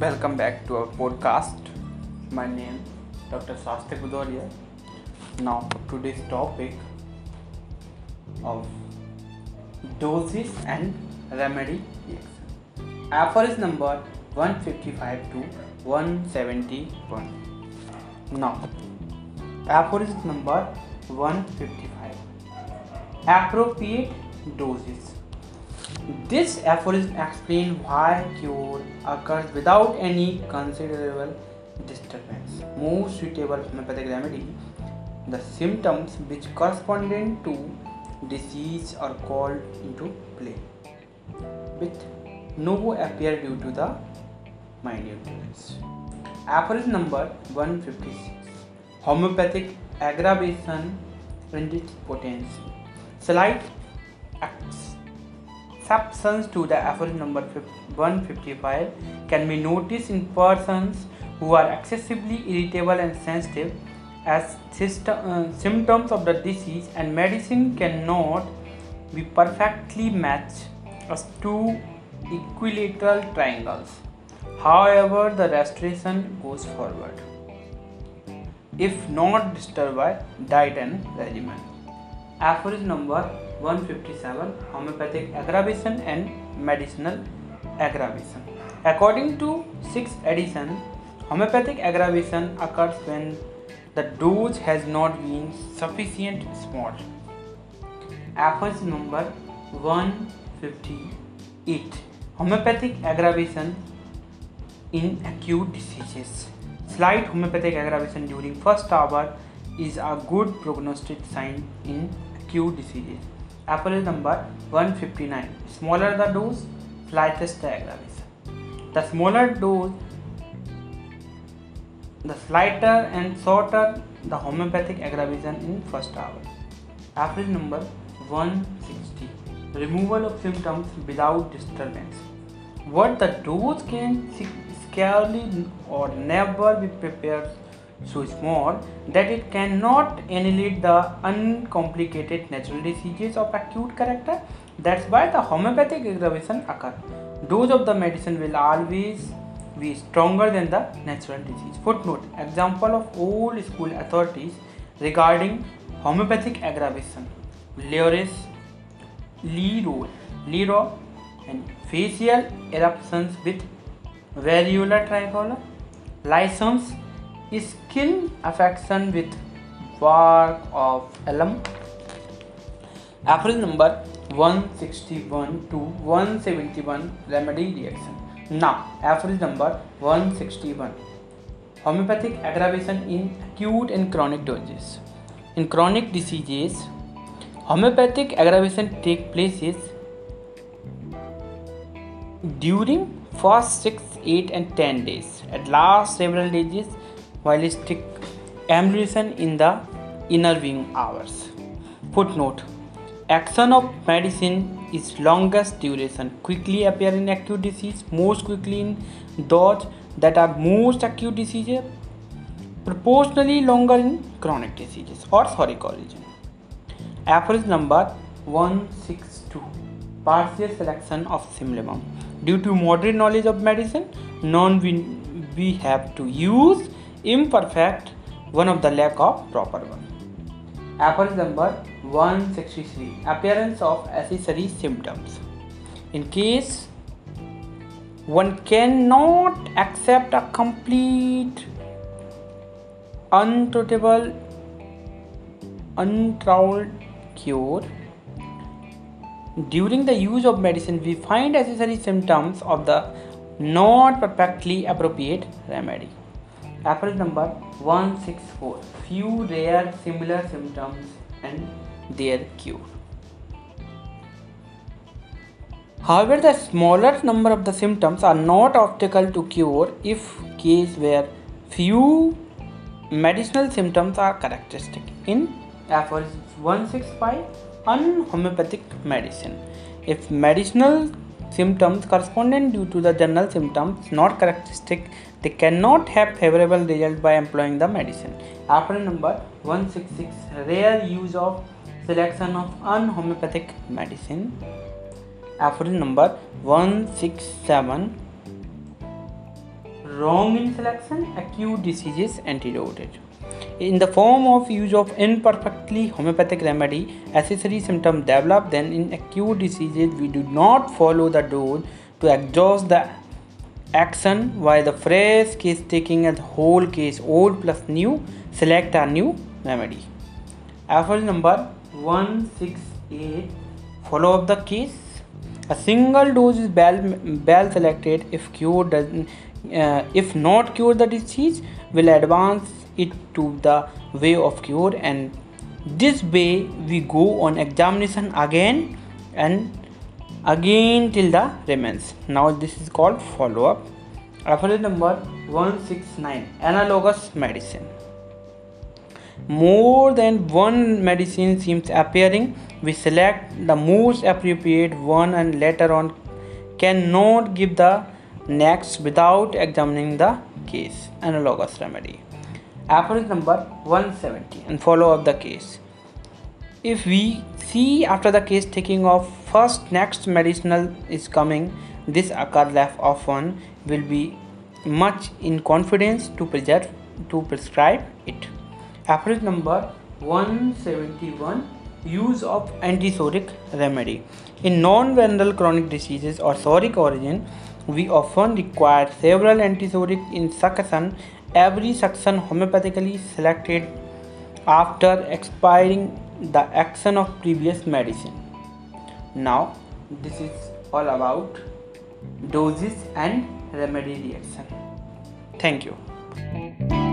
Welcome back to our podcast. My name Dr. Sastik Budolia. Now today's topic of doses and remedy reaction. Aphorism number 155 to 171. Now aphorism number 155. Appropriate doses. This aphorism explains why cure occurs without any considerable disturbance. Most suitable homeopathic remedy, the symptoms which correspond to disease are called into play, with no appear due to the minute difference. Aphorism number 156. Homeopathic aggravation and its potency. Slight exceptions to the aphorism number 155 can be noticed in persons who are excessively irritable and sensitive as system, uh, symptoms of the disease and medicine cannot be perfectly matched as two equilateral triangles. However, the restoration goes forward if not disturbed by diet and regimen. Aphorism number 157 Homeopathic aggravation and medicinal aggravation. According to 6th edition, homeopathic aggravation occurs when the dose has not been sufficient small. Aphorism number 158 Homeopathic aggravation in acute diseases. Slight homeopathic aggravation during first hour is a good prognostic sign in acute diseases. Aphorism number 159. Smaller the dose, slightest the aggravation. The smaller dose, the slighter and shorter the homeopathic aggravation in first hour. Aphorism number 160. Removal of symptoms without disturbance. What the dose can scarcely or never be prepared so small that it cannot annihilate the uncomplicated natural diseases of acute character. That's why the homeopathic aggravation occur. Dose of the medicine will always be stronger than the natural disease. Footnote: Example of old school authorities regarding homeopathic aggravation: Leroy, Leroy, Leroy, and facial eruptions with viola tricolor. License skin affection with work of alum. Aphorism number 161 to 171 remedy reaction. Now, aphorism number 161 homeopathic aggravation in acute and chronic doses. In chronic diseases, homeopathic aggravation take places during first 6, 8 and 10 days. At last several days holistic ambulation in the intervening hours. Footnote Action of medicine is longest duration, quickly appear in acute disease, most quickly in those that are most acute diseases, proportionally longer in chronic diseases or psoric origin. Aphorism number 162 Partial selection of symptom. Due to modern knowledge of medicine, none we, we have to use imperfect one of the lack of proper one. Aphorism number 163 appearance of accessory symptoms. In case one cannot accept a complete untreatable untried cure during the use of medicine we find accessory symptoms of the not perfectly appropriate remedy Aphorism number 164 Few rare similar symptoms and their cure. However, the smaller number of the symptoms are not obstacle to cure if case where few medicinal symptoms are characteristic. In aphorism 165 unhomeopathic medicine. If medicinal symptoms correspondent due to the general symptoms not characteristic they cannot have favorable result by employing the medicine. After number 166, rare use of selection of unhomeopathic medicine. After number 167, wrong in selection, acute diseases is antidoted. In the form of use of imperfectly homeopathic remedy, accessory symptoms develop. Then in acute diseases, we do not follow the dose to exhaust the action while the fresh case taking as whole case old plus new select a new remedy. Apple number 168 follow up the case a single dose is well, well selected if cure does uh, if not cure the disease will advance it to the way of cure and this way we go on examination again and again till the remains. Now this is called follow up reference number 169 analogous medicine. More than one medicine seems appearing. We select the most appropriate one and later on cannot give the next without examining the case. Analogous remedy approach number 170 and follow up the case. If we see after the case taking off first next medicinal is coming this occurs less often will be much in confidence to preserve to prescribe it. Approach number 171 use of antipsoric remedy. In non-venereal chronic diseases or psoric origin we often require several antipsoric in succession every succession homeopathically selected after expiring the action of previous medicine. Now this is all about doses and remedy reaction. Thank you